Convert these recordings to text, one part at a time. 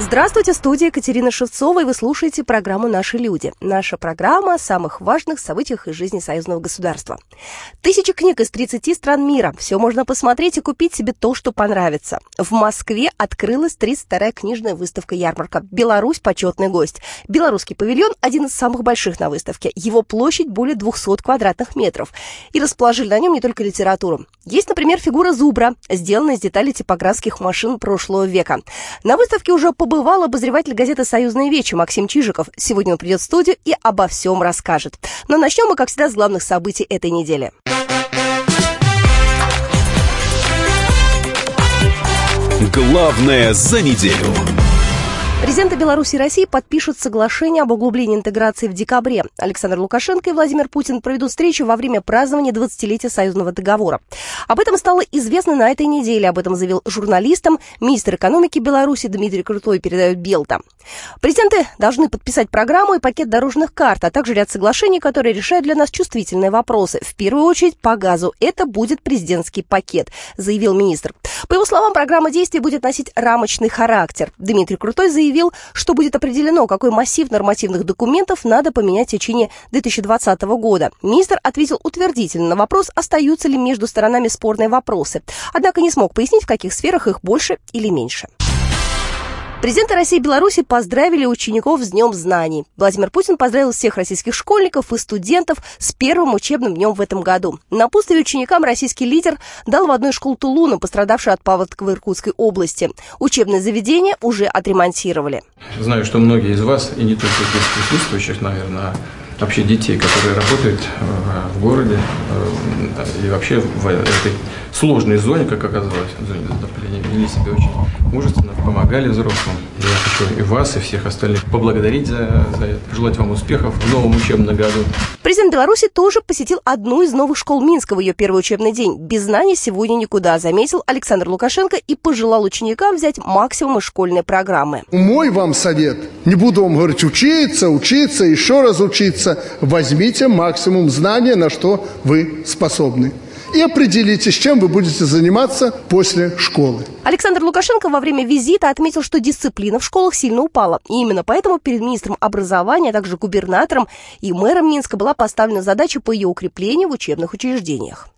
Здравствуйте, студия Екатерина Шевцова, и вы слушаете программу «Наши люди». Наша программа о самых важных событиях из жизни союзного государства. Тысячи книг из 30 стран мира. Все можно посмотреть и купить себе то, что понравится. В Москве открылась 32-я книжная выставка-ярмарка. Беларусь – почетный гость. Белорусский павильон – один из самых больших на выставке. Его площадь более 200 квадратных метров. И расположили на нем не только литературу. Есть, например, фигура зубра, сделанная из деталей типографских машин прошлого века. На выставке уже по побывал обозреватель газеты «Союзная вечи» Максим Чижиков. Сегодня он придет в студию и обо всем расскажет. Но начнем мы, как всегда, с главных событий этой недели. Главное за неделю. Президенты Беларуси и России подпишут соглашение об углублении интеграции в декабре. Александр Лукашенко и Владимир Путин проведут встречу во время празднования 20-летия союзного договора. Об этом стало известно на этой неделе. Об этом заявил журналистам министр экономики Беларуси Дмитрий Крутой, передает Белта. Президенты должны подписать программу и пакет дорожных карт, а также ряд соглашений, которые решают для нас чувствительные вопросы. В первую очередь по газу. Это будет президентский пакет, заявил министр. По его словам, программа действий будет носить рамочный характер. Дмитрий Крутой заявил, заявил, что будет определено, какой массив нормативных документов надо поменять в течение 2020 года. Министр ответил утвердительно на вопрос, остаются ли между сторонами спорные вопросы. Однако не смог пояснить, в каких сферах их больше или меньше. Президенты России и Беларуси поздравили учеников с Днем знаний. Владимир Путин поздравил всех российских школьников и студентов с первым учебным днем в этом году. На пустове ученикам российский лидер дал в одной школу Тулуна, пострадавшей от паводка в Иркутской области. Учебное заведение уже отремонтировали. Знаю, что многие из вас, и не только здесь присутствующих, наверное, а вообще детей, которые работают э, в городе э, и вообще в этой сложной зоне, как оказалось, в зоне затопления, вели себя очень мужественно, помогали взрослым. Я хочу и вас, и всех остальных поблагодарить за, за это, желать вам успехов в новом учебном году. Президент Беларуси тоже посетил одну из новых школ Минска в ее первый учебный день. Без знаний сегодня никуда, заметил Александр Лукашенко и пожелал ученикам взять максимум из школьной программы. Мой вам совет, не буду вам говорить учиться, учиться, еще раз учиться, возьмите максимум знания, на что вы способны и определитесь, чем вы будете заниматься после школы. Александр Лукашенко во время визита отметил, что дисциплина в школах сильно упала. И именно поэтому перед министром образования, а также губернатором и мэром Минска была поставлена задача по ее укреплению в учебных учреждениях.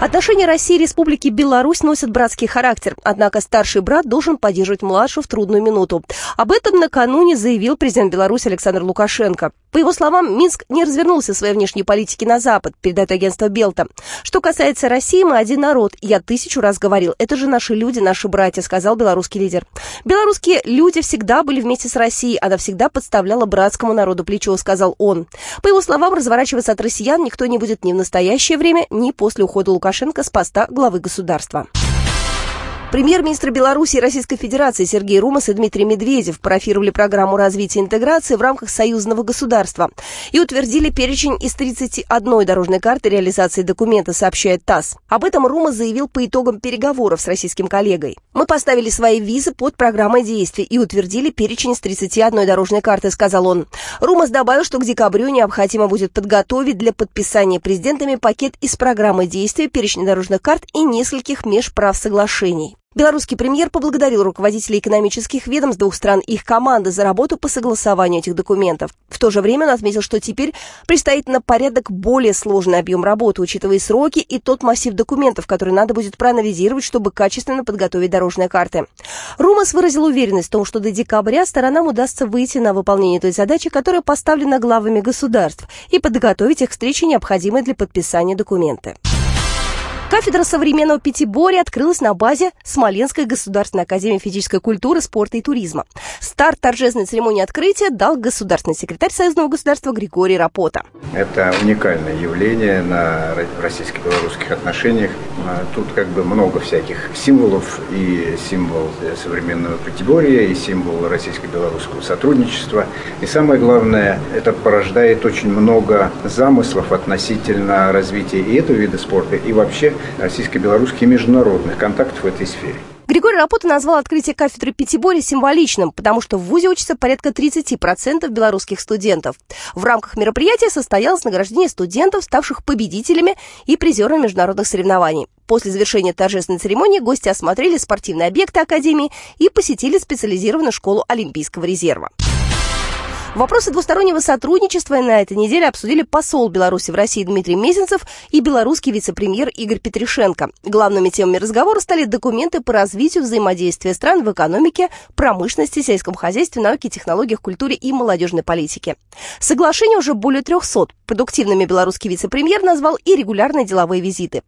Отношения России и Республики Беларусь носят братский характер, однако старший брат должен поддерживать младшего в трудную минуту. Об этом накануне заявил президент Беларуси Александр Лукашенко. По его словам, Минск не развернулся своей внешней политике на Запад, передает агентство Белта. Что касается России, мы один народ. Я тысячу раз говорил, это же наши люди, наши братья, сказал белорусский лидер. Белорусские люди всегда были вместе с Россией, она всегда подставляла братскому народу плечо, сказал он. По его словам, разворачиваться от россиян никто не будет ни в настоящее время, ни после ухода Лукашенко Лукашенко с поста главы государства. Премьер-министр Беларуси и Российской Федерации Сергей Румас и Дмитрий Медведев профировали программу развития интеграции в рамках союзного государства и утвердили перечень из 31 дорожной карты реализации документа, сообщает ТАСС. Об этом Румас заявил по итогам переговоров с российским коллегой. «Мы поставили свои визы под программой действий и утвердили перечень из 31 дорожной карты», сказал он. Румас добавил, что к декабрю необходимо будет подготовить для подписания президентами пакет из программы действий, перечня дорожных карт и нескольких межправ соглашений. Белорусский премьер поблагодарил руководителей экономических ведомств двух стран и их команды за работу по согласованию этих документов. В то же время он отметил, что теперь предстоит на порядок более сложный объем работы, учитывая сроки и тот массив документов, который надо будет проанализировать, чтобы качественно подготовить дорожные карты. Румас выразил уверенность в том, что до декабря сторонам удастся выйти на выполнение той задачи, которая поставлена главами государств, и подготовить их к встрече, необходимой для подписания документа. Кафедра современного пятиборья открылась на базе Смоленской государственной академии физической культуры, спорта и туризма. Старт торжественной церемонии открытия дал государственный секретарь Союзного государства Григорий Рапота. Это уникальное явление на российско-белорусских отношениях. А, тут как бы много всяких символов, и символ современного пятиборья, и символ российско-белорусского сотрудничества. И самое главное, это порождает очень много замыслов относительно развития и этого вида спорта, и вообще российско-белорусских и международных контактов в этой сфере. Григорий Рапота назвал открытие кафедры Пятиборья символичным, потому что в ВУЗе учатся порядка 30% белорусских студентов. В рамках мероприятия состоялось награждение студентов, ставших победителями и призерами международных соревнований. После завершения торжественной церемонии гости осмотрели спортивные объекты Академии и посетили специализированную школу Олимпийского резерва. Вопросы двустороннего сотрудничества на этой неделе обсудили посол Беларуси в России Дмитрий Мезенцев и белорусский вице-премьер Игорь Петришенко. Главными темами разговора стали документы по развитию взаимодействия стран в экономике, промышленности, сельском хозяйстве, науке, технологиях, культуре и молодежной политике. Соглашение уже более 300. Продуктивными белорусский вице-премьер назвал и регулярные деловые визиты.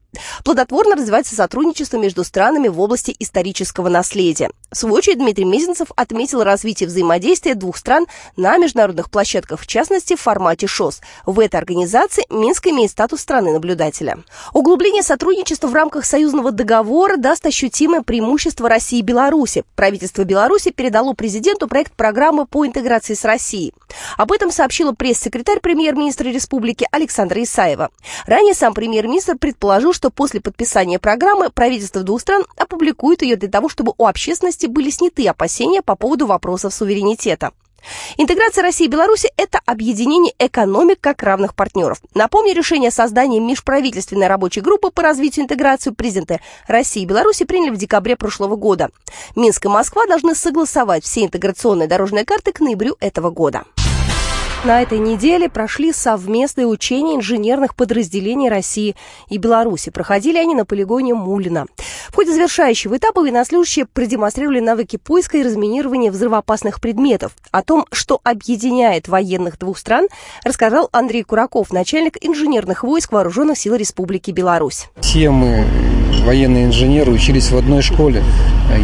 Плодотворно развивается сотрудничество между странами в области исторического наследия. В свою очередь Дмитрий Мезенцев отметил развитие взаимодействия двух стран на международных площадках, в частности в формате ШОС. В этой организации Минск имеет статус страны-наблюдателя. Углубление сотрудничества в рамках союзного договора даст ощутимое преимущество России и Беларуси. Правительство Беларуси передало президенту проект программы по интеграции с Россией. Об этом сообщила пресс-секретарь премьер-министра республики Александра Исаева. Ранее сам премьер-министр предположил, что после подписания программы правительство двух стран опубликует ее для того, чтобы у общественности были сняты опасения по поводу вопросов суверенитета. Интеграция России и Беларуси – это объединение экономик как равных партнеров. Напомню, решение о создании межправительственной рабочей группы по развитию интеграции президенты России и Беларуси приняли в декабре прошлого года. Минск и Москва должны согласовать все интеграционные дорожные карты к ноябрю этого года. На этой неделе прошли совместные учения инженерных подразделений России и Беларуси. Проходили они на полигоне Мулина. В ходе завершающего этапа военнослужащие продемонстрировали навыки поиска и разминирования взрывоопасных предметов. О том, что объединяет военных двух стран, рассказал Андрей Кураков, начальник инженерных войск Вооруженных сил Республики Беларусь. Все мы военные инженеры учились в одной школе.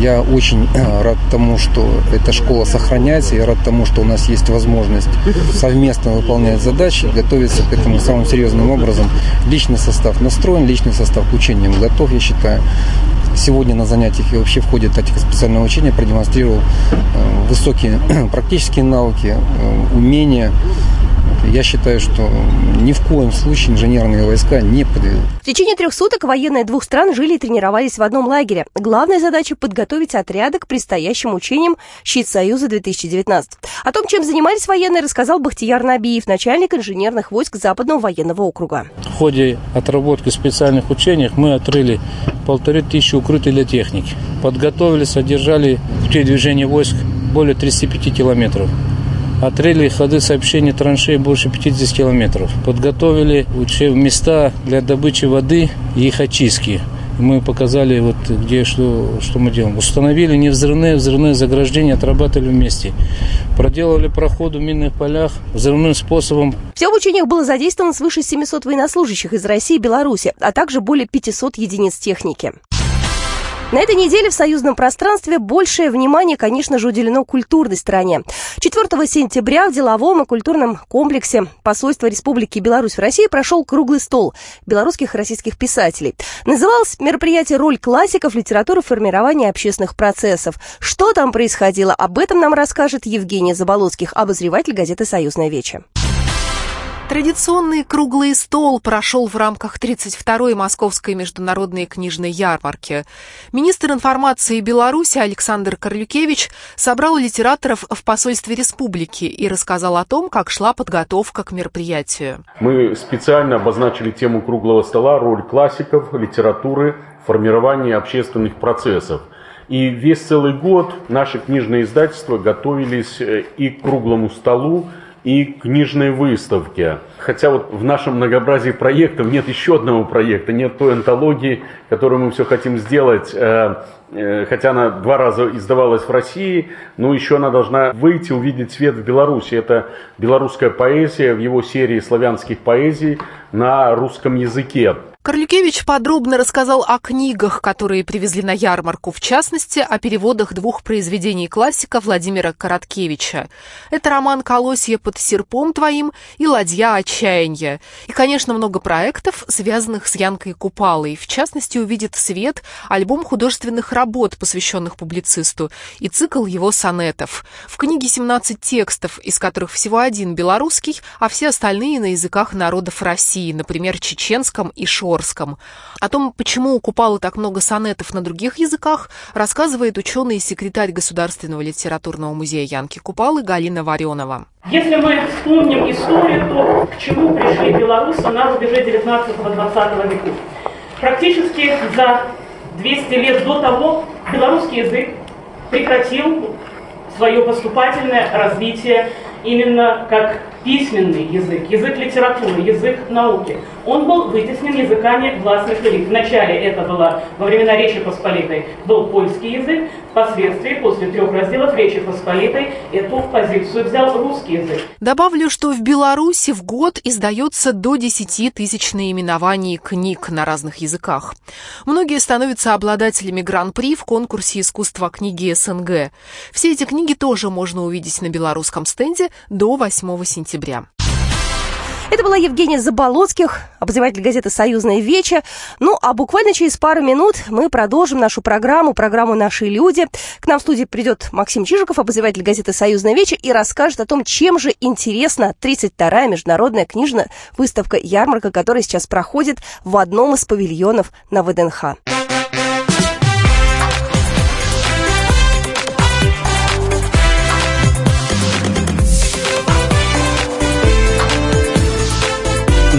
Я очень э, рад тому, что эта школа сохраняется. Я рад тому, что у нас есть возможность совместно выполнять задачи, готовиться к этому самым серьезным образом. Личный состав настроен, личный состав к учениям готов, я считаю. Сегодня на занятиях и вообще в ходе тактико специального учения продемонстрировал э, высокие практические навыки, э, умения, я считаю, что ни в коем случае инженерные войска не подведут. В течение трех суток военные двух стран жили и тренировались в одном лагере. Главная задача – подготовить отряды к предстоящим учениям «Щит Союза-2019». О том, чем занимались военные, рассказал Бахтияр Набиев, начальник инженерных войск Западного военного округа. В ходе отработки специальных учений мы отрыли полторы тысячи укрытий для техники. Подготовили, содержали пути движения войск более 35 километров. Отрыли ходы сообщения траншей больше 50 километров. Подготовили места для добычи воды и их очистки. Мы показали, вот где что, что мы делаем. Установили невзрывные, взрывные заграждения, отрабатывали вместе. Проделали проходы в минных полях взрывным способом. Всего в учениях было задействовано свыше 700 военнослужащих из России и Беларуси, а также более 500 единиц техники. На этой неделе в союзном пространстве большее внимание, конечно же, уделено культурной стороне. 4 сентября в деловом и культурном комплексе посольства Республики Беларусь в России прошел круглый стол белорусских и российских писателей. Называлось мероприятие «Роль классиков литературы в формировании общественных процессов». Что там происходило, об этом нам расскажет Евгений Заболоцких, обозреватель газеты «Союзная вече». Традиционный круглый стол прошел в рамках 32-й Московской международной книжной ярмарки. Министр информации Беларуси Александр Карлюкевич собрал литераторов в посольстве республики и рассказал о том, как шла подготовка к мероприятию. Мы специально обозначили тему круглого стола «Роль классиков литературы в формировании общественных процессов». И весь целый год наши книжные издательства готовились э, и к круглому столу, и книжной выставке. Хотя вот в нашем многообразии проектов нет еще одного проекта, нет той антологии, которую мы все хотим сделать, э, э, хотя она два раза издавалась в России, но еще она должна выйти, увидеть свет в Беларуси. Это белорусская поэзия в его серии славянских поэзий на русском языке. Карлюкевич подробно рассказал о книгах, которые привезли на ярмарку, в частности, о переводах двух произведений классика Владимира Короткевича. Это роман «Колосье под серпом твоим» и «Ладья отчаяния». И, конечно, много проектов, связанных с Янкой Купалой. В частности, увидит свет альбом художественных работ, посвященных публицисту, и цикл его сонетов. В книге 17 текстов, из которых всего один белорусский, а все остальные на языках народов России, например, чеченском и шор Угорском. О том, почему у Купалы так много сонетов на других языках, рассказывает ученый и секретарь Государственного литературного музея Янки Купалы Галина Варенова. Если мы вспомним историю, то к чему пришли белорусы на рубеже 19-20 веков? Практически за 200 лет до того белорусский язык прекратил свое поступательное развитие именно как письменный язык, язык литературы, язык науки, он был вытеснен языками властных элит. Вначале это было во времена Речи Посполитой был польский язык, впоследствии, после трех разделов Речи Посполитой, эту позицию взял русский язык. Добавлю, что в Беларуси в год издается до 10 тысяч наименований книг на разных языках. Многие становятся обладателями гран-при в конкурсе искусства книги СНГ. Все эти книги тоже можно увидеть на белорусском стенде до 8 сентября. Это была Евгения Заболоцких, обозреватель газеты «Союзная веча». Ну, а буквально через пару минут мы продолжим нашу программу, программу «Наши люди». К нам в студии придет Максим Чижиков, обозреватель газеты «Союзная веча», и расскажет о том, чем же интересна 32-я международная книжная выставка «Ярмарка», которая сейчас проходит в одном из павильонов на ВДНХ.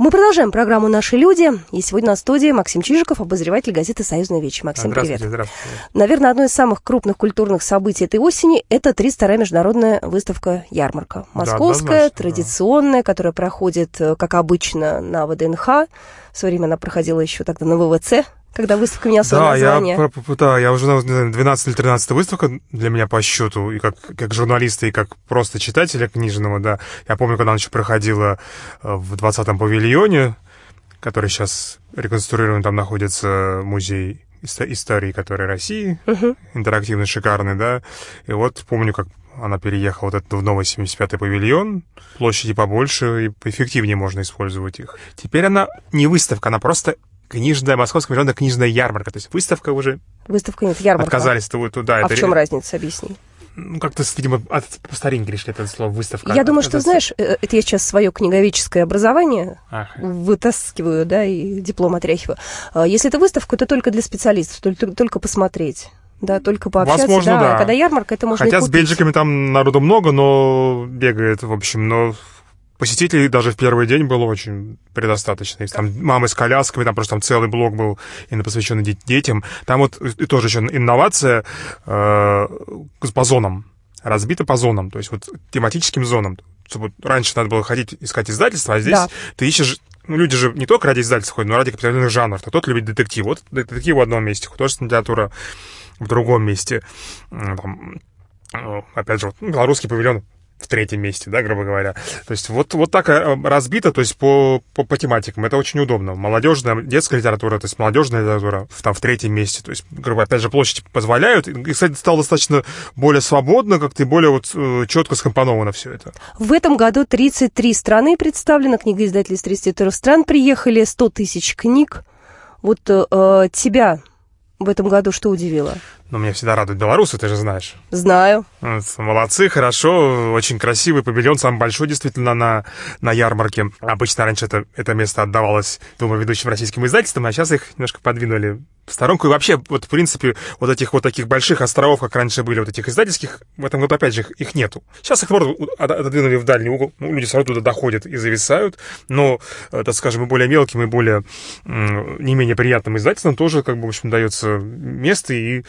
Мы продолжаем программу «Наши люди». И сегодня на студии Максим Чижиков, обозреватель газеты «Союзная вечь». Максим, здравствуйте, привет. Здравствуйте. Наверное, одно из самых крупных культурных событий этой осени – это 32-я международная выставка «Ярмарка». Московская, да, традиционная, которая проходит, э, как обычно, на ВДНХ. В свое время она проходила еще тогда на ВВЦ, когда выставка меняла свое Да, название. я, да, я уже, не знаю, 12 или 13 выставка для меня по счету, и как, как журналиста, и как просто читателя книжного, да. Я помню, когда она еще проходила э, в 20-м павильоне, который сейчас реконструирован, там находится музей истории, который России, интерактивный, шикарный, да. И вот помню, как она переехала вот этот в новый 75-й павильон, площади побольше и поэффективнее можно использовать их. Теперь она не выставка, она просто книжная, московская международная книжная ярмарка. То есть выставка уже Выставка нет, ярмарка. отказались туда. А это в чем разница, объясни? Ну, как-то, видимо, от, по старинке решили это слово выставка. Я думаю, что, знаешь, э, это я сейчас свое книговедческое образование Ах. вытаскиваю, да, и диплом отряхиваю. А Если это выставка, то только для специалистов, только, только посмотреть. Да, только пообщаться. Возможно, да. А Когда ярмарка, это можно Хотя с купить. бельджиками там народу много, но бегает, в общем, но посетителей даже в первый день было очень предостаточно. Если там мамы с колясками, там просто там целый блок был именно посвященный де- детям. Там вот и тоже еще инновация э, по зонам. Разбита по зонам, то есть вот тематическим зонам. Чтобы раньше надо было ходить искать издательство, а здесь Да. ты ищешь ну, люди же не только ради издательства ходят, но ради определенных жанров. Кто-то любит детектив. Вот детектив в одном месте, художественная литература в другом месте. Там, э, опять же, вот, ну, белорусский павильон в третьем месте, да, грубо говоря. То есть вот, вот так э, разбито, то есть по, по, по тематикам. Это очень удобно. Молодежная, детская литература, то есть молодежная литература там в третьем месте. То есть, грубо говоря, опять же, площадь позволяют. И, кстати, стало достаточно более свободно, как-то и более вот э, четко скомпоновано все это. В этом году 33 страны представлены, книгоиздатели из 33 стран приехали, 100 тысяч книг. Вот э, тебя в этом году что удивило? Но меня всегда радуют белорусы, ты же знаешь. Знаю. Молодцы, хорошо, очень красивый павильон, самый большой действительно на, на ярмарке. Обычно раньше это, это место отдавалось, думаю, ведущим российским издательствам, а сейчас их немножко подвинули в сторонку. И вообще, вот в принципе, вот этих вот таких больших островов, как раньше были, вот этих издательских, в этом году опять же их, нету. Сейчас их наоборот от- отодвинули в дальний угол, ну, люди равно туда доходят и зависают, но, э, так скажем, и более мелким, и более не менее приятным издательствам тоже, как бы, в общем, дается место, и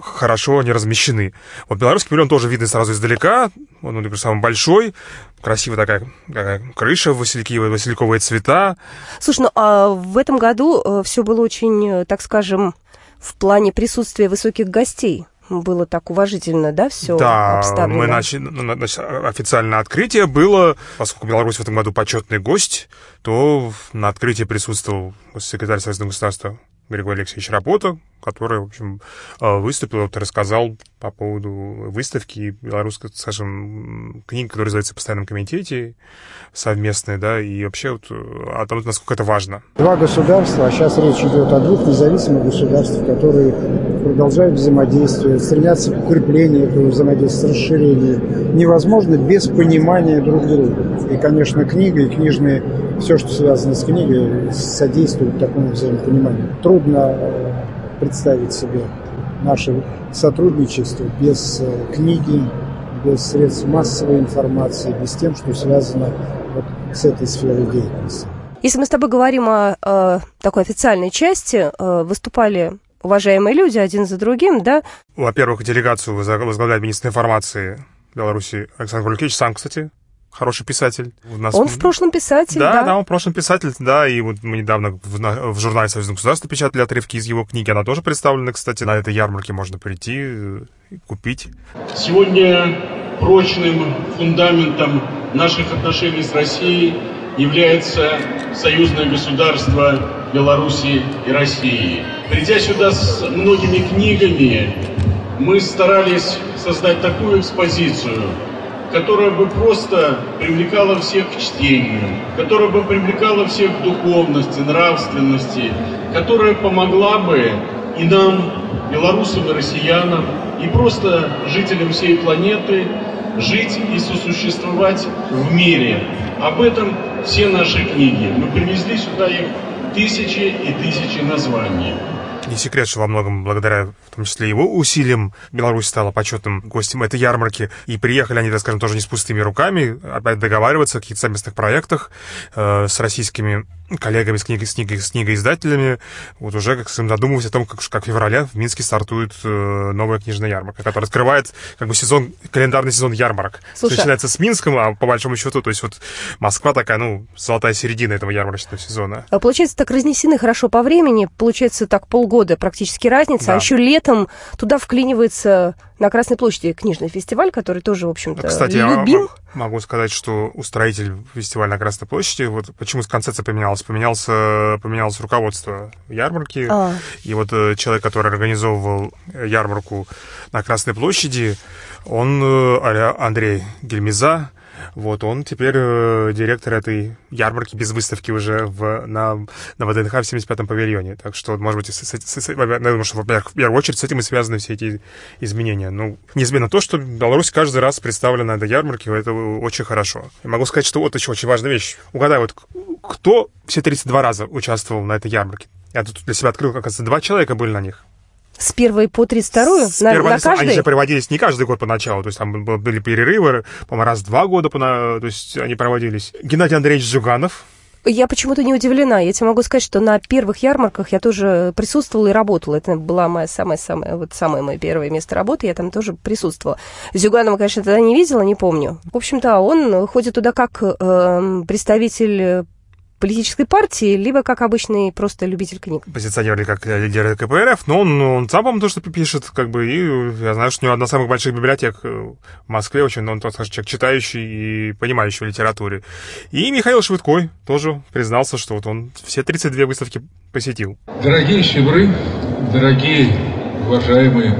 хорошо они размещены. Вот белорусский павильон тоже видно сразу издалека, он, например, самый большой, красивая такая, такая крыша, васильковые, васильковые цвета, Слушай, ну а в этом году все было очень, э, так скажем, в плане присутствия высоких гостей. Было так уважительно, да, все Да, обставлено? мы начали, ну, на- значит, официальное открытие было, поскольку Беларусь в этом году почетный гость, то на открытии присутствовал секретарь Союзного государства Григорий Алексеевич Работа, который, в общем, э, выступил, вот, рассказал по поводу выставки белорусской, скажем, книги, которая называется «Постоянном комитете», совместной, да, и вообще вот о том, насколько это важно. Два государства, а сейчас речь идет о двух независимых государствах, которые продолжают взаимодействие, стремятся к укреплению этого взаимодействия, расширению, невозможно без понимания друг друга. И, конечно, книга и книжные, все, что связано с книгой, содействует такому взаимопониманию. Трудно э, представить себе наше сотрудничество без э, книги, без средств массовой информации, без тем, что связано вот с этой сферой деятельности. Если мы с тобой говорим о, о такой официальной части, э, выступали уважаемые люди один за другим, да? Во-первых, делегацию возглавляет министр информации Беларуси Александр Валюкевич, сам, кстати, хороший писатель. У нас... Он в прошлом писатель, да? Да, да, он в прошлом писатель, да, и вот мы недавно в, в журнале Союзного государства печатали отрывки из его книги, она тоже представлена, кстати, на этой ярмарке можно прийти и купить. Сегодня прочным фундаментом наших отношений с Россией является союзное государство Беларуси и России. Придя сюда с многими книгами, мы старались создать такую экспозицию, которая бы просто привлекала всех к чтению, которая бы привлекала всех к духовности, нравственности, которая помогла бы и нам, белорусам и россиянам, и просто жителям всей планеты жить и сосуществовать в мире. Об этом все наши книги. Мы привезли сюда их тысячи и тысячи названий. Не секрет, что во многом благодаря, в том числе его усилиям, Беларусь стала почетным гостем этой ярмарки. И приехали они, так скажем, тоже не с пустыми руками, опять договариваться о каких-то совместных проектах э, с российскими коллегами, с, книг, с, книг, с книгоиздателями, вот уже как задумываясь о том, как, как в феврале в Минске стартует э, новая книжная ярмарка, которая открывает как бы сезон, календарный сезон ярмарок. Слушай, Начинается с Минском, а по большому счету, то есть вот Москва такая, ну, золотая середина этого ярмарочного сезона. А получается, так разнесены хорошо по времени, получается так полгода практически разница, а да. а еще летом туда вклинивается на Красной площади книжный фестиваль, который тоже, в общем-то, Кстати, любим. Я могу сказать, что устроитель фестиваля на Красной площади, вот почему концепция поменялась, поменялся, поменялось руководство ярмарки, а. и вот э, человек, который организовывал ярмарку на Красной площади, он, э, Андрей Гельмиза, вот, он теперь э, директор этой ярмарки без выставки уже в, на, на ВДНХ в 75-м павильоне. Так что, может быть, с, с, с, я думаю, что в первую очередь с этим и связаны все эти изменения. Ну, неизменно то, что Беларусь каждый раз представлена на этой ярмарке, это очень хорошо. Я могу сказать, что вот еще очень важная вещь. Угадай, вот кто все 32 раза участвовал на этой ярмарке? Я тут для себя открыл, оказывается, два человека были на них. С первой по 32 С на, на каждый? Они же проводились не каждый год поначалу, то есть там были перерывы, по-моему, раз в два года, то есть они проводились. Геннадий Андреевич Зюганов, я почему-то не удивлена. Я тебе могу сказать, что на первых ярмарках я тоже присутствовала и работала. Это была моя самая-самая, вот самое мое первое место работы. Я там тоже присутствовала. Зюганова, конечно, тогда не видела, не помню. В общем-то, он ходит туда как э, представитель политической партии, либо как обычный просто любитель книг. Позиционировали как лидер КПРФ, но он, он сам, по-моему, то, что пишет, как бы, и я знаю, что у него одна из самых больших библиотек в Москве, очень, он, так скажем, человек читающий и понимающий в литературе. И Михаил Швыдкой тоже признался, что вот он все 32 выставки посетил. Дорогие щебры, дорогие, уважаемые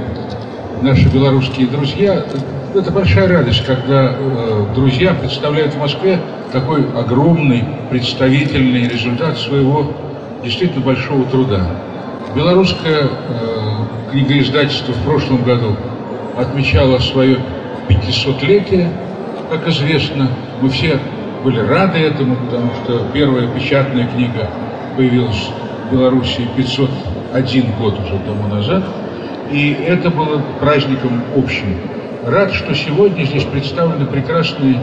наши белорусские друзья, это большая радость, когда э, друзья представляют в Москве такой огромный, представительный результат своего действительно большого труда. Белорусское э, книгоиздательство в прошлом году отмечало свое 500-летие, как известно. Мы все были рады этому, потому что первая печатная книга появилась в Беларуси 501 год уже тому назад. И это было праздником общим. Рад, что сегодня здесь представлены прекрасные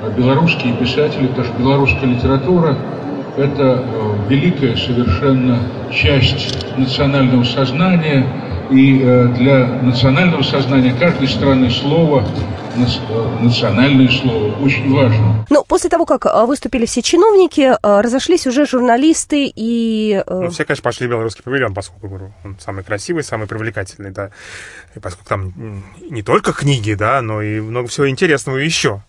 э, белорусские писатели, потому что белорусская литература – это э, великая совершенно часть национального сознания, и э, для национального сознания каждой страны слово национальное слово очень важно. Ну, после того, как выступили все чиновники, разошлись уже журналисты и... Ну, все, конечно, пошли в белорусский павильон, поскольку он самый красивый, самый привлекательный, да. И поскольку там не только книги, да, но и много всего интересного еще.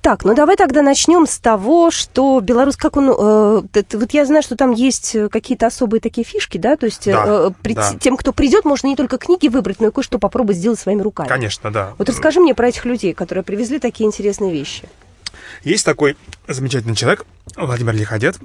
Так, ну давай тогда начнем с того, что Беларусь, как он, э, вот я знаю, что там есть какие-то особые такие фишки, да, то есть да, э, при, да. тем, кто придет, можно не только книги выбрать, но и кое-что попробовать сделать своими руками. Конечно, да. Вот расскажи мне про этих людей, которые привезли такие интересные вещи. Есть такой замечательный человек, Владимир Лиходет.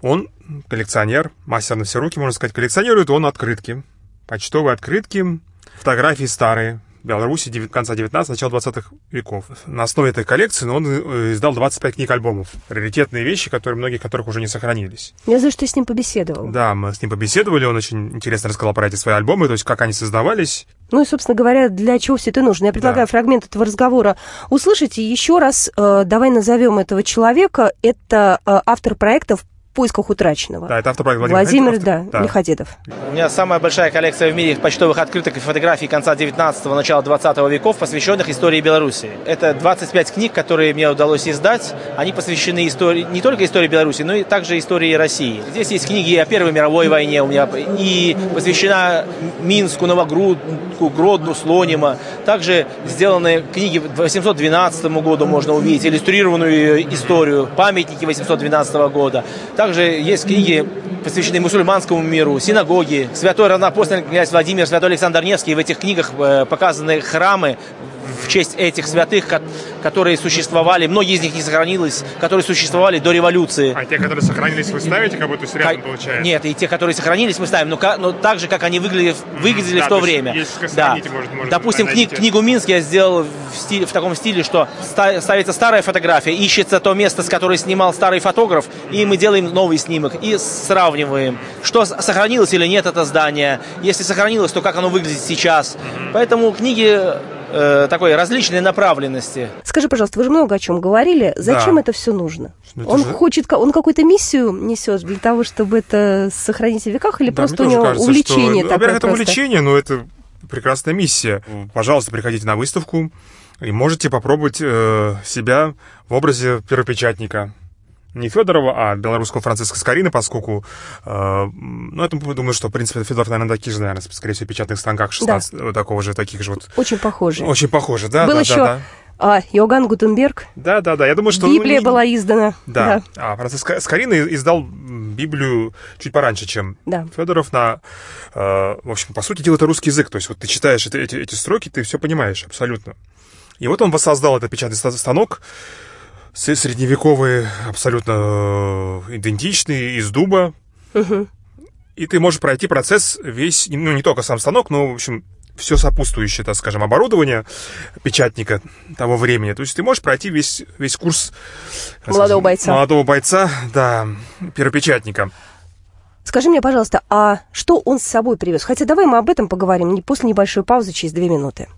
Он коллекционер, мастер на все руки, можно сказать, коллекционирует он открытки, почтовые открытки, фотографии старые, Беларуси конца 19 начала 20-х веков. На основе этой коллекции он э, издал 25 книг альбомов. Раритетные вещи, которые, многих которых уже не сохранились. Я знаю, что ты с ним побеседовал. Да, мы с ним побеседовали, он очень интересно рассказал про эти свои альбомы, то есть как они создавались. Ну и, собственно говоря, для чего все это нужно. Я предлагаю да. фрагмент этого разговора услышать. И еще раз э, давай назовем этого человека. Это э, автор проектов поисках утраченного. Да, это автопроект Владимир, Владимир да, да. Лиходедов. У меня самая большая коллекция в мире почтовых открыток и фотографий конца 19-го, начала 20 веков, посвященных истории Беларуси. Это 25 книг, которые мне удалось издать. Они посвящены истории, не только истории Беларуси, но и также истории России. Здесь есть книги о Первой мировой войне у меня и посвящена Минску, Новогрудку, Гродну, Слонима. Также сделаны книги 812 году можно увидеть, иллюстрированную историю, памятники 812 года. Также есть книги, посвященные мусульманскому миру, синагоги. Святой равнопостный князь Владимир, святой Александр Невский. В этих книгах э, показаны храмы в честь этих святых, которые существовали, многие из них не сохранились, которые существовали до революции. А те, которые сохранились, вы ставите, как будто рядом получается? Нет, и те, которые сохранились, мы ставим, но, но так же, как они выглядели, выглядели да, в то время. Если да. может, может, Допустим, книг, книгу Минск я сделал в, стиле, в таком стиле, что ставится старая фотография, ищется то место, с которой снимал старый фотограф, и мы делаем новый снимок и сравниваем, что сохранилось или нет это здание. Если сохранилось, то как оно выглядит сейчас. Поэтому книги э, такой различной направленности. Скажи, пожалуйста, вы же много о чем говорили. Зачем да. это все нужно? Ну, это он же... хочет, он какую-то миссию несет для того, чтобы это сохранить в веках, или да, просто у него кажется, увлечение что... такое? Во-первых, это увлечение, но это прекрасная миссия. Пожалуйста, приходите на выставку и можете попробовать э, себя в образе первопечатника не Федорова, а белорусского Франциска Скорины, поскольку, э, ну, это думаю, что, в принципе, Федоров, наверное, такие же, наверное, скорее всего, печатных станках 16, да. такого же, таких же вот. Очень похожие. Очень похожи, да, Был да, еще... да, да. А, Йоганн Гутенберг. Да, да, да. Я думаю, что... Библия ну, была издана. Да. да. А Франциск Скорина издал Библию чуть пораньше, чем да. Федоров на... Э, в общем, по сути дела, это русский язык. То есть вот ты читаешь эти, эти, эти строки, ты все понимаешь абсолютно. И вот он воссоздал этот печатный станок, средневековые, абсолютно э, идентичные, из дуба. Угу. И ты можешь пройти процесс весь, ну, не только сам станок, но, в общем, все сопутствующее, так скажем, оборудование печатника того времени. То есть ты можешь пройти весь, весь курс... Молодого скажем, бойца. Молодого бойца, да, первопечатника. Скажи мне, пожалуйста, а что он с собой привез? Хотя давай мы об этом поговорим после небольшой паузы через две минуты.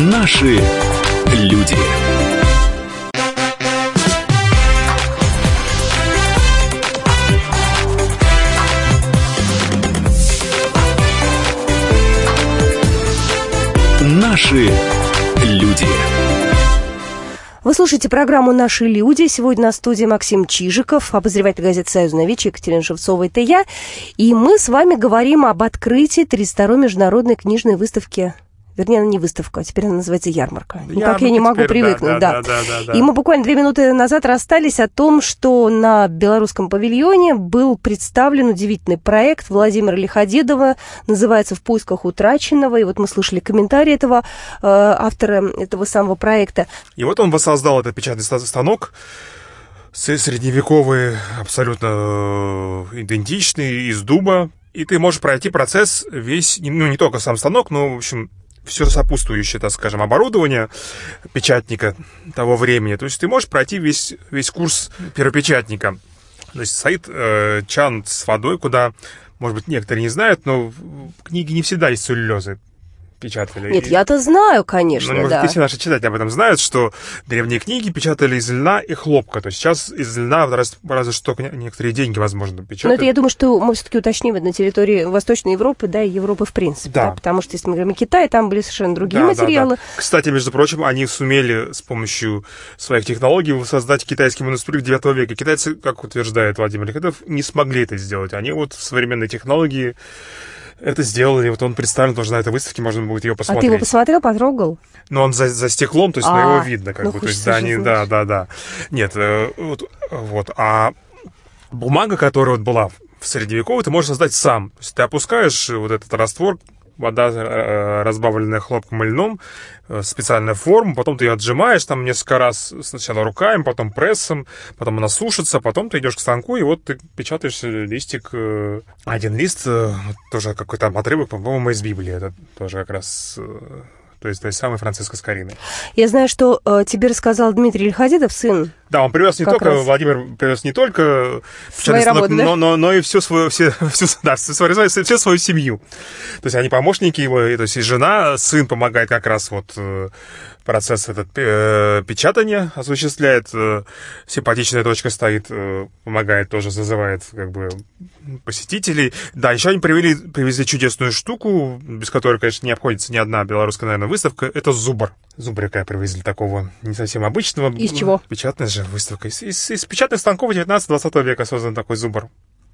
Наши люди. Наши люди. Вы слушаете программу «Наши люди». Сегодня на студии Максим Чижиков, обозреватель газеты «Союзная вечер» Екатерина Шевцова. Это я. И мы с вами говорим об открытии 32-й международной книжной выставки Вернее, она не выставка, а теперь она называется ярмарка. Ярмарка Никак я не могу теперь, привыкнуть, да, да. Да, да, да. И мы буквально две минуты назад расстались о том, что на белорусском павильоне был представлен удивительный проект Владимира Лиходедова, называется «В поисках утраченного». И вот мы слышали комментарий этого э, автора этого самого проекта. И вот он воссоздал этот печатный станок, средневековый, абсолютно э, идентичный, из дуба. И ты можешь пройти процесс весь, ну, не только сам станок, но, в общем, все сопутствующее, так скажем, оборудование печатника того времени. То есть ты можешь пройти весь, весь курс первопечатника. То есть стоит э, чан с водой, куда, может быть, некоторые не знают, но в книге не всегда есть целлюлезы печатали. Нет, я-то знаю, конечно, ну, да. Все наши читатели об этом знают, что древние книги печатали из льна и хлопка. То есть сейчас из льна раз, разве что некоторые деньги, возможно, печатают. Но это, я думаю, что мы все-таки уточним это на территории Восточной Европы, да, и Европы в принципе. Да. да потому что, если мы говорим о Китае, там были совершенно другие да, материалы. Да, да. Кстати, между прочим, они сумели с помощью своих технологий создать китайский манускрипт 9 века. Китайцы, как утверждает Владимир Лихотов, не смогли это сделать. Они вот в современной технологии это сделали. Вот он представлен тоже на этой выставке, можно будет ее посмотреть. А ты его посмотрел, потрогал? Ну, он за, за стеклом, то есть, А, на его видно, как ну, бы. То есть, да, они, да, да, да. Нет, э, вот, вот. А бумага, которая вот была в средневековой, ты можешь создать сам. То есть, ты опускаешь вот этот раствор, вода, э, разбавленная хлопком и льном, э, специальная форма, потом ты ее отжимаешь там несколько раз, сначала руками, потом прессом, потом она сушится, потом ты идешь к станку, и вот ты печатаешь листик, э, один лист, тоже какой-то отрывок, по-моему, из Библии, это тоже как раз... то есть той самой Франциска Скорины. Я знаю, что э, тебе рассказал Дмитрий Ильхадидов, сын. Да, он привез не Как только, раз. Владимир привез не только печатный станок, да? но, но, но и всю свою, все, всю, да, всю, свою, всю свою семью. То есть они помощники его, то есть и жена, сын помогает как раз вот э, процесс этот э, печатания осуществляет, э, симпатичная дочка стоит, э, помогает тоже, зазывает как бы посетителей. Да, еще они привели, привезли чудесную штуку, без которой, конечно, не обходится ни одна белорусская, наверное, выставка. Это зубр. Зубрика привезли такого не совсем обычного. Из чего? Печатная же выставка. Из, из, из печатных станков 19-20 века создан такой зубр.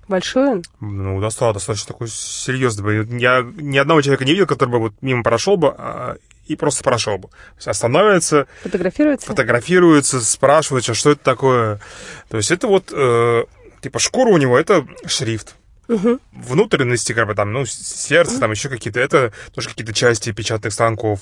Большой он? Ну, достаточно, достаточно такой серьезный. Я ни одного человека не видел, который бы вот мимо прошел бы а, и просто прошел бы. Останавливается, Фотографируется? фотографируется, спрашивает, а что это такое. То есть это вот, э, типа, шкура у него, это шрифт. Мгм. Внутренности, как бы там, ну, сердце, там еще какие-то, это тоже какие-то части печатных станков.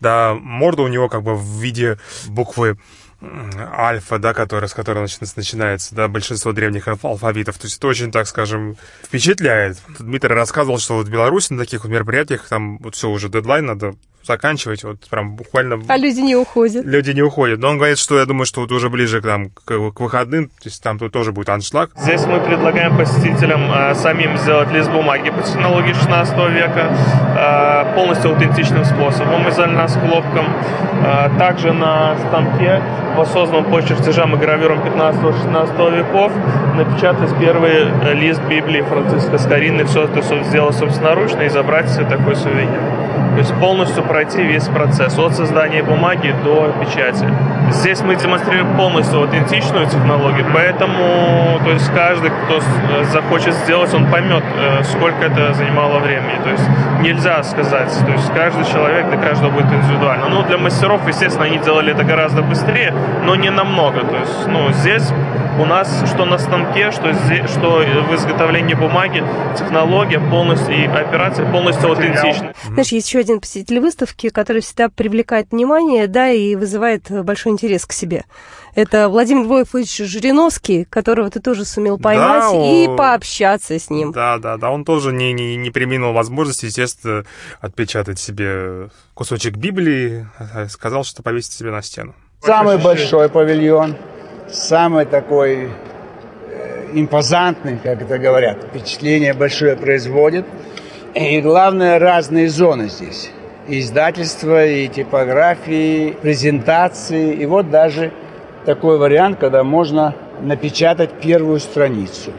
Да, морда у него как бы в виде буквы альфа, да, которая, с которой нач- начинается, да, большинство древних алф- алфавитов. То есть это очень, так скажем, впечатляет. Дмитрий рассказывал, что вот в Беларуси на таких вот мероприятиях там вот все уже дедлайн надо заканчивать, вот прям буквально А люди не уходят. люди не уходят. Но он говорит, что я думаю, что вот уже ближе к, там, к, к выходным, то есть там тут тоже будет аншлаг. Здесь мы предлагаем посетителям э, самим сделать лист бумаги по технологии 16 века э, полностью аутентичным способом из льна с хлопком. Э, также на станке воссозданном по чертежам и гравюрам 15-16 веков напечатать первый э, лист Библии Франциска Скорины. Все это сделать собственноручно и забрать себе такой сувенир. То есть полностью пройти весь процесс от создания бумаги до печати. Здесь мы демонстрируем полностью аутентичную технологию, поэтому то есть каждый, кто э, захочет сделать, он поймет, э, сколько это занимало времени. То есть нельзя сказать, то есть каждый человек для каждого будет индивидуально. Ну, для мастеров, естественно, они делали это гораздо быстрее, но не намного. То есть, ну, здесь у нас что на станке, что, здесь, что в изготовлении бумаги, технология полностью и операция полностью аутентична. Знаешь, есть еще один посетитель выставки, который всегда привлекает внимание, да, и вызывает э, большой интерес к себе. Это Владимир Вольфович Жириновский, которого ты тоже сумел поймать Да, и о- пообщаться с ним. Да, да, да, он тоже не, не, не приминул возможности, естественно, отпечатать себе кусочек Библии, а сказал, что повесить себе на стену. Самый большой павильон, самый такой э, импозантный, как это говорят. Впечатление большое производит. И главное, разные зоны здесь. И издательства, и типографии, презентации. И вот даже такой вариант, когда можно напечатать первую страницу.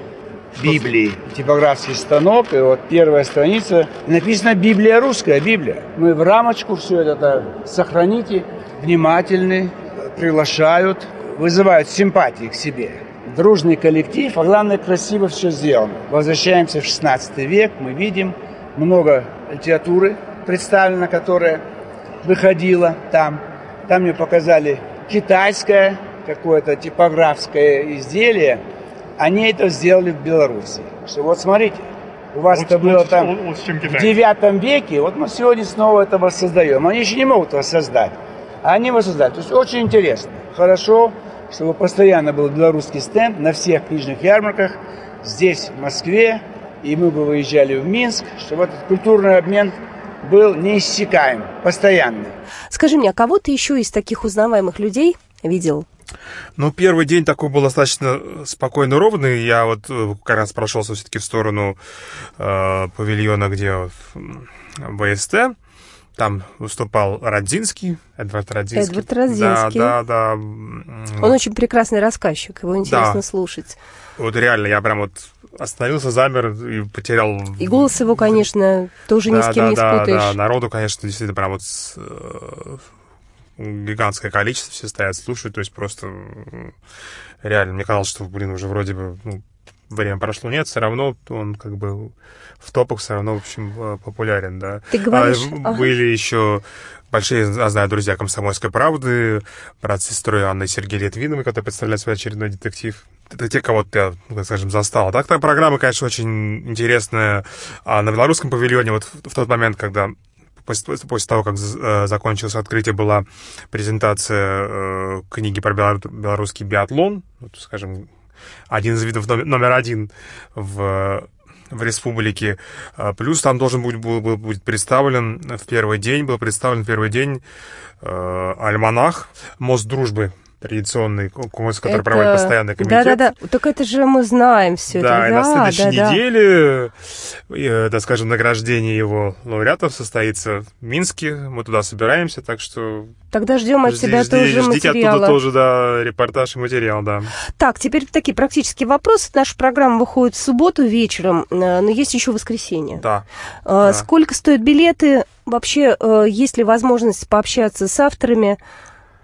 Библии. Типографский станок, и вот первая страница. Написано Библия русская, Библия. Мы в рамочку все это сохраните, внимательны, приглашают, вызывают симпатии к себе. Дружный коллектив, а главное, красиво все сделано. Возвращаемся в 16 век, мы видим много литературы представлено, которая выходила там. Там мне показали китайское какое-то типографское изделие. Они это сделали в Беларуси. Что вот смотрите, у вас это было там в девятом веке, вот мы сегодня снова это воссоздаем. Они еще не могут воссоздать, они воссоздают. То есть очень интересно. Хорошо, чтобы постоянно был белорусский стенд на всех книжных ярмарках, здесь, в Москве, и мы бы выезжали в Минск, чтобы этот культурный обмен был неиссякаем, постоянный. Скажи мне, а кого ты еще из таких узнаваемых людей видел? Ну, первый день такой был достаточно спокойно ровный. Я вот э, как раз прошелся все-таки в сторону э, павильона, где вот, ВСТ. Там выступал Родзинский, Эдвард Родзинский. Эдвард Родзинский. Да, да, да. Он очень прекрасный рассказчик, его интересно Да. слушать. Вот реально, я прям вот остановился, замер и потерял... И голос его, конечно, тоже ни Да, с кем да, не да, спутаешь. Да, народу, конечно, действительно прям вот с, э, гигантское количество, все стоят, слушают, то есть просто реально, мне казалось, что, блин, уже вроде бы ну, время прошло, нет, все равно он как бы в топах все равно, в общем, э, популярен, да. Ты говоришь... А, были еще большие, я знаю, друзья «Комсомольской правды», брат с сестрой Анной Сергей Литвиновой, который представляет свой очередной детектив. Это те, кого ты, ну, скажем, застал. А так, то программа, конечно, очень интересная. А на белорусском павильоне вот в, в тот момент, когда после, после того, как э, закончилось открытие, была презентация э, книги про белорусский биатлон, вот, скажем, один из видов номер один в в республике. А, плюс там должен будет, был, будет представлен в первый день, был представлен в первый день э, альманах «Мост дружбы» традиционный конкурс, который это... проводит постоянный комитет. Да-да-да, так это же мы знаем все да, это. И да, на следующей да, неделе, да. так скажем, награждение его лауреатов состоится в Минске. Мы туда собираемся, так что... Тогда ждем от тебя жди, тоже ждите материала. оттуда тоже, да, репортаж и материал, да. Так, теперь такие практические вопросы. Наша программа выходит в субботу вечером, э, но есть еще воскресенье. Да. А, да. Сколько стоят билеты? Вообще, э, есть ли возможность пообщаться с авторами?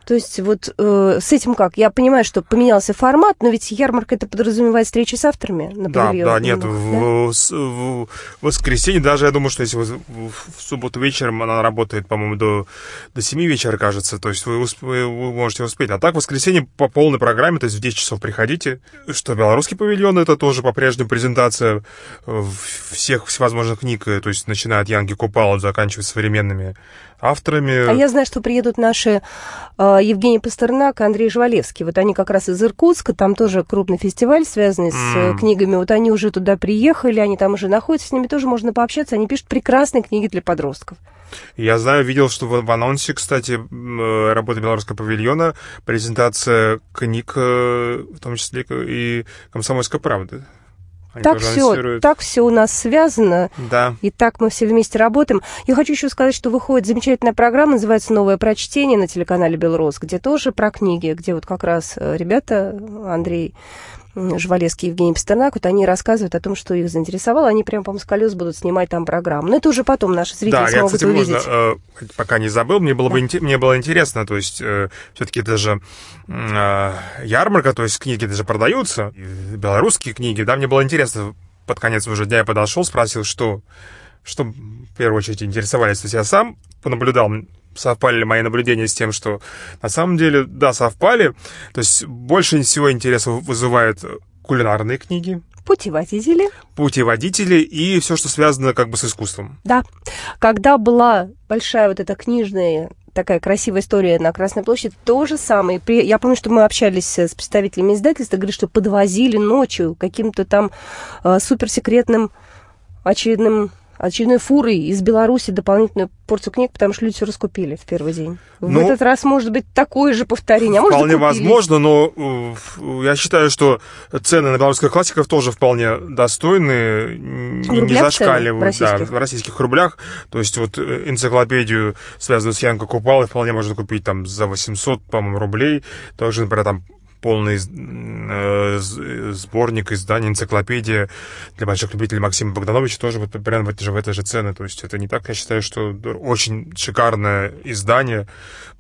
То есть вот э, с этим как? Я понимаю, что поменялся формат, но ведь ярмарка это подразумевает встречи с авторами на Да, да, нет, да? в, в, в воскресенье даже, я думаю, что если в, в субботу вечером она работает, по-моему, до, до 7 вечера, кажется, то есть вы, вы, вы можете успеть. А так в воскресенье по полной программе, то есть в 10 часов приходите. Что белорусский павильон, это тоже по-прежнему презентация э, всех всевозможных книг, э, то есть начиная от Янги Купала, заканчивая современными авторами. А я знаю, что приедут наши э, Евгений Пастернак и Андрей Жвалевский. Вот они как раз из Иркутска, там тоже крупный фестиваль, связанный с mm. книгами. Вот они уже туда приехали, они там уже находятся, с ними тоже можно пообщаться. Они пишут прекрасные книги для подростков. Я знаю, видел, что в, в анонсе, кстати, э, работы Белорусского павильона, презентация книг, в том числе и «Комсомольской правды». Они так все, так все у нас связано. Да. И так мы все вместе работаем. Я хочу еще сказать, что выходит замечательная программа, называется «Новое прочтение» на телеканале «Белрос», где тоже про книги, где вот как раз э, ребята, Андрей Жвалевский и Евгений Пастернак, вот они рассказывают о том, что их заинтересовало. Они прямо, по-моему, с колес будут снимать там программу. Но это уже потом наши зрители да, смогут я, кстати, увидеть. Можно, э, пока не забыл, мне было, да. бы, мне было интересно, то есть э, все-таки это же э, ярмарка, то есть книги даже продаются, белорусские книги, да, мне было интересно, под конец уже дня я подошел, спросил, что, что в первую очередь интересовались. То есть я сам понаблюдал, совпали ли мои наблюдения с тем, что на самом деле, да, совпали. То есть больше всего интереса вызывают кулинарные книги, Путеводители. Путеводители и все, что связано как бы с искусством. Да. Когда была большая вот эта книжная такая красивая история на Красной площади, то же самое. Я помню, что мы общались с представителями издательства, говорили, что подвозили ночью каким-то там э, суперсекретным очередным очередной фурой из Беларуси дополнительную порцию книг, потому что люди все раскупили в первый день. В ну, этот раз может быть такое же повторение. А может, вполне возможно, но э, я считаю, что цены на белорусских классиков тоже вполне достойны, не зашкаливают в российских? Да, в российских рублях. То есть вот э, энциклопедию, связанную с Янко Купалой, вполне можно купить там за 800, по-моему, рублей. Также, например, там полный э, сборник изданий, энциклопедия для больших любителей Максима Богдановича тоже вот примерно в этой же, в этой же цены. То есть это не так, я считаю, что очень шикарное издание,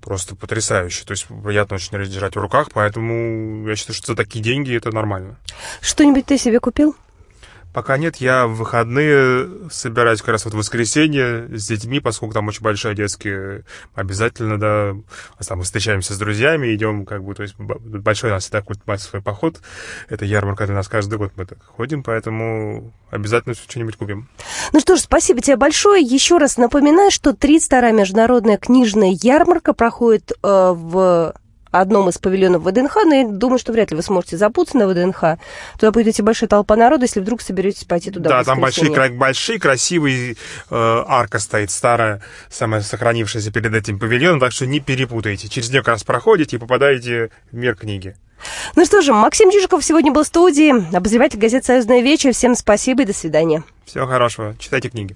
просто потрясающее. То есть приятно очень держать в руках, поэтому я считаю, что за такие деньги это нормально. Что-нибудь ты себе купил? Пока нет, я в выходные собираюсь как раз вот в воскресенье с детьми, поскольку там очень большая детские, обязательно, да, там мы встречаемся с друзьями, идем как бы, то есть большой у нас всегда какой-то массовый поход, это ярмарка для нас каждый год мы так ходим, поэтому обязательно что-нибудь купим. Ну что ж, спасибо тебе большое. Еще раз напоминаю, что 32-я международная книжная ярмарка проходит э, в одном из павильонов ВДНХ, но я думаю, что вряд ли вы сможете запутаться на ВДНХ. Туда будет идти большая толпа народа, если вдруг соберетесь пойти туда. Да, там большие, большие, красивые э, арка стоит, старая, самая сохранившаяся перед этим павильоном, так что не перепутайте. Через нее как раз проходите и попадаете в мир книги. Ну что же, Максим Чижиков сегодня был в студии, обозреватель газет «Союзная вечер». Всем спасибо и до свидания. Всего хорошего. Читайте книги.